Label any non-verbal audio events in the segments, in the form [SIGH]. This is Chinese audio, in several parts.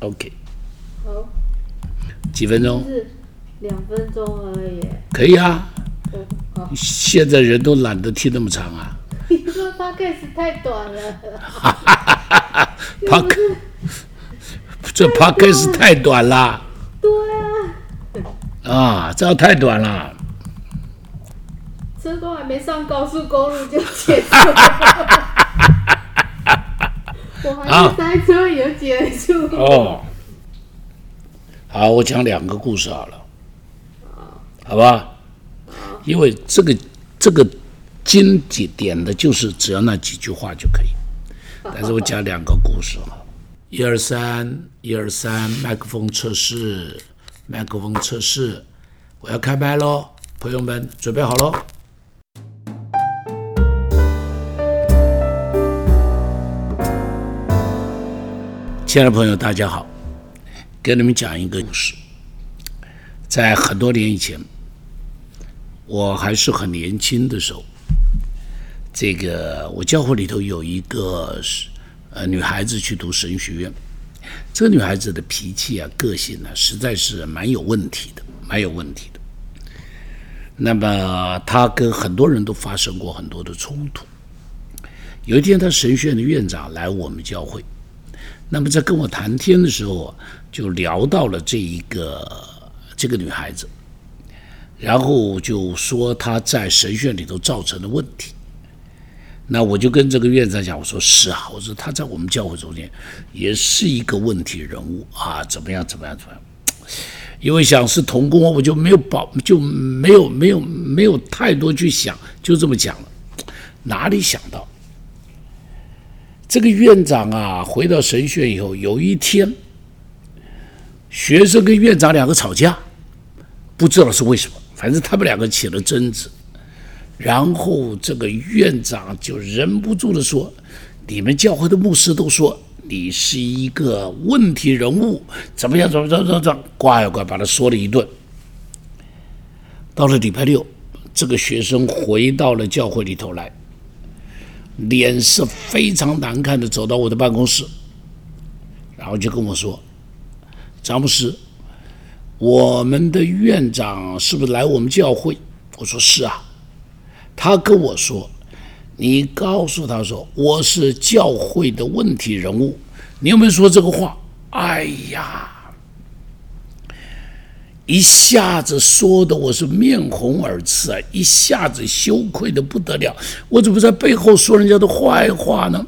OK，好，几分钟是两分钟而已。可以啊。现在人都懒得听那么长啊。你说 podcast 太短了，[LAUGHS] Park，这 Podcast 太短了对啊，啊，这样太短了。车都还没上高速公路就结束了。我还是塞车也就结束了。哦，好，我讲两个故事好了，好吧？因为这个这个经典的就是只要那几句话就可以，但是我讲两个故事哈。一二三，一二三，麦克风测试，麦克风测试，我要开麦喽，朋友们准备好喽。亲爱的朋友，大家好，跟你们讲一个故事。在很多年以前，我还是很年轻的时候，这个我教会里头有一个呃女孩子去读神学院，这个女孩子的脾气啊、个性呢、实在是蛮有问题的，蛮有问题的。那么她跟很多人都发生过很多的冲突。有一天，她神学院的院长来我们教会。那么在跟我谈天的时候，就聊到了这一个这个女孩子，然后就说她在神学里头造成的问题。那我就跟这个院长讲，我说是啊，我说她在我们教会中间也是一个问题人物啊，怎么样怎么样怎么样。因为想是童工，我就没有保，就没有没有没有太多去想，就这么讲了。哪里想到？这个院长啊，回到神学院以后，有一天，学生跟院长两个吵架，不知道是为什么，反正他们两个起了争执，然后这个院长就忍不住的说：“你们教会的牧师都说你是一个问题人物，怎么样？怎么怎么怎么怎么？呱呀呱，把他说了一顿。”到了礼拜六，这个学生回到了教会里头来。脸色非常难看的走到我的办公室，然后就跟我说：“詹姆斯，我们的院长是不是来我们教会？”我说：“是啊。”他跟我说：“你告诉他说我是教会的问题人物。”你有没有说这个话？哎呀！一下子说的我是面红耳赤啊，一下子羞愧的不得了。我怎么在背后说人家的坏话呢？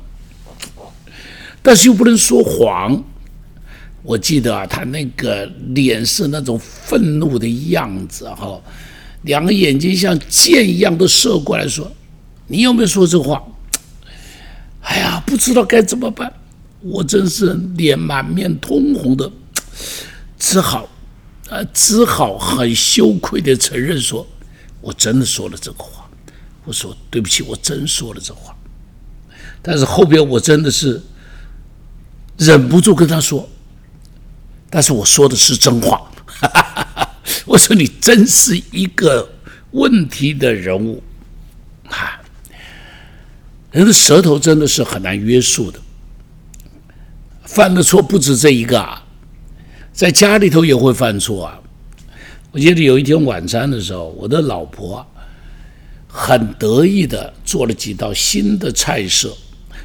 但是又不能说谎。我记得啊，他那个脸是那种愤怒的样子，哈，两个眼睛像箭一样的射过来，说：“你有没有说这话？”哎呀，不知道该怎么办，我真是脸满面通红的，只好。呃，只好很羞愧的承认说：“我真的说了这个话。”我说：“对不起，我真说了这话。”但是后边我真的是忍不住跟他说：“但是我说的是真话。[LAUGHS] ”我说：“你真是一个问题的人物啊！人的舌头真的是很难约束的，犯的错不止这一个啊。”在家里头也会犯错啊！我记得有一天晚餐的时候，我的老婆很得意的做了几道新的菜色，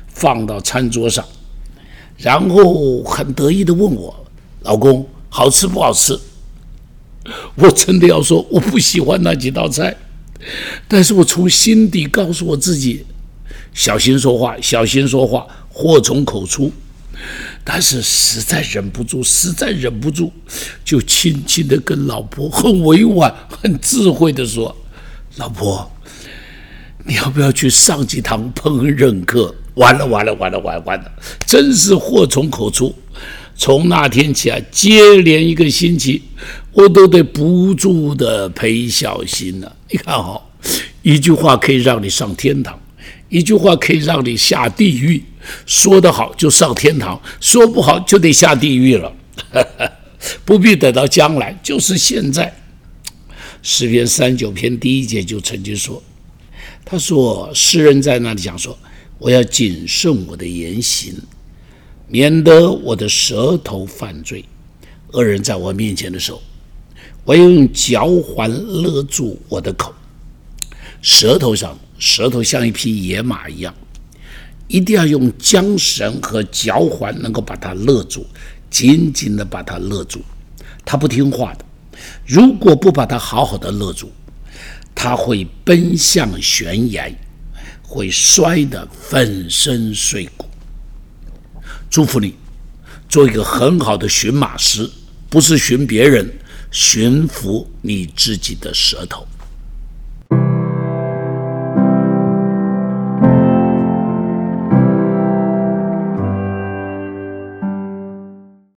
放到餐桌上，然后很得意的问我：“老公，好吃不好吃？” [LAUGHS] 我真的要说我不喜欢那几道菜，但是我从心底告诉我自己：小心说话，小心说话，祸从口出。但是实在忍不住，实在忍不住，就轻轻的跟老婆很委婉、很智慧的说：“老婆，你要不要去上几堂烹饪课？”完了，完了，完了，完了，完了，真是祸从口出。从那天起啊，接连一个星期，我都得不住的陪小心了。你看哈，一句话可以让你上天堂，一句话可以让你下地狱。说得好就上天堂，说不好就得下地狱了。[LAUGHS] 不必等到将来，就是现在。诗篇三九篇第一节就曾经说：“他说诗人在那里讲说，我要谨慎我的言行，免得我的舌头犯罪。恶人在我面前的时候，我要用嚼环勒住我的口。舌头上，舌头像一匹野马一样，一定要用缰绳和脚环能够把它勒住，紧紧的把它勒住。它不听话的，如果不把它好好的勒住，它会奔向悬崖，会摔得粉身碎骨。祝福你，做一个很好的驯马师，不是驯别人，驯服你自己的舌头。